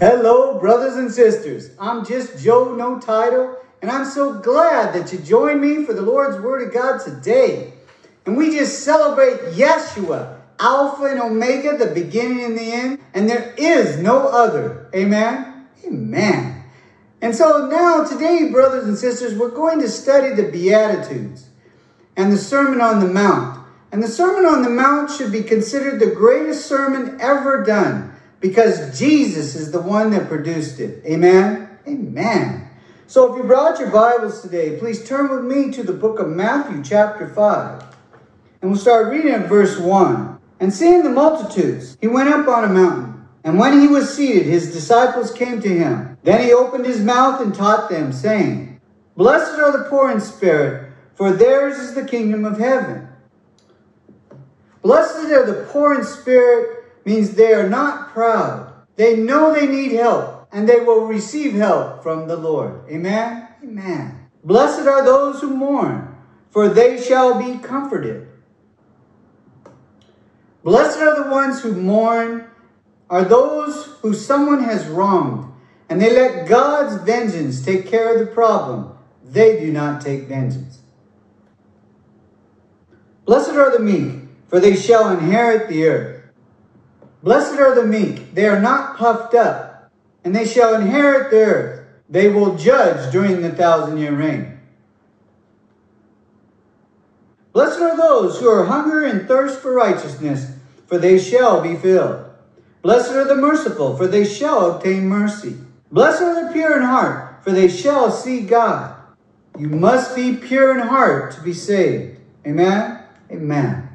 Hello, brothers and sisters. I'm just Joe No Title, and I'm so glad that you joined me for the Lord's Word of God today. And we just celebrate Yeshua, Alpha and Omega, the beginning and the end, and there is no other. Amen? Amen. And so now, today, brothers and sisters, we're going to study the Beatitudes and the Sermon on the Mount. And the Sermon on the Mount should be considered the greatest sermon ever done because Jesus is the one that produced it. Amen? Amen. So if you brought your Bibles today, please turn with me to the book of Matthew, chapter 5. And we'll start reading at verse 1. And seeing the multitudes, he went up on a mountain. And when he was seated, his disciples came to him. Then he opened his mouth and taught them, saying, Blessed are the poor in spirit, for theirs is the kingdom of heaven. Blessed are the poor in spirit, means they are not proud. They know they need help and they will receive help from the Lord. Amen? Amen. Blessed are those who mourn, for they shall be comforted. Blessed are the ones who mourn, are those who someone has wronged, and they let God's vengeance take care of the problem. They do not take vengeance. Blessed are the meek, for they shall inherit the earth. Blessed are the meek, they are not puffed up, and they shall inherit the earth. They will judge during the thousand year reign. Blessed are those who are hunger and thirst for righteousness, for they shall be filled. Blessed are the merciful, for they shall obtain mercy. Blessed are the pure in heart, for they shall see God. You must be pure in heart to be saved. Amen? Amen.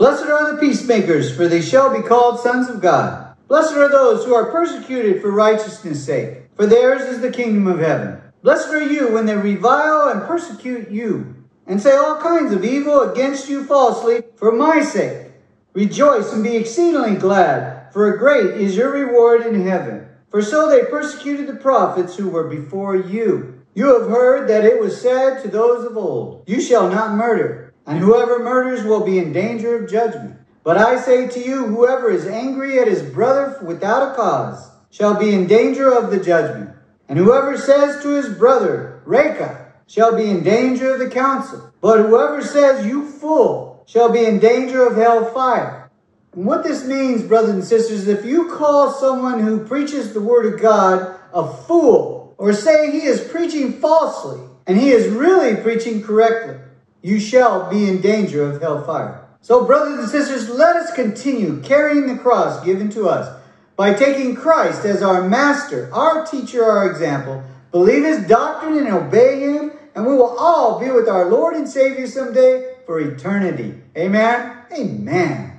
Blessed are the peacemakers, for they shall be called sons of God. Blessed are those who are persecuted for righteousness' sake, for theirs is the kingdom of heaven. Blessed are you when they revile and persecute you, and say all kinds of evil against you falsely for my sake. Rejoice and be exceedingly glad, for great is your reward in heaven. For so they persecuted the prophets who were before you. You have heard that it was said to those of old, You shall not murder and whoever murders will be in danger of judgment. But I say to you, whoever is angry at his brother without a cause shall be in danger of the judgment. And whoever says to his brother, Raca, shall be in danger of the council. But whoever says, You fool, shall be in danger of hell fire. And what this means, brothers and sisters, is if you call someone who preaches the word of God a fool, or say he is preaching falsely, and he is really preaching correctly, you shall be in danger of hellfire. So, brothers and sisters, let us continue carrying the cross given to us by taking Christ as our master, our teacher, our example, believe his doctrine and obey him, and we will all be with our Lord and Savior someday for eternity. Amen. Amen.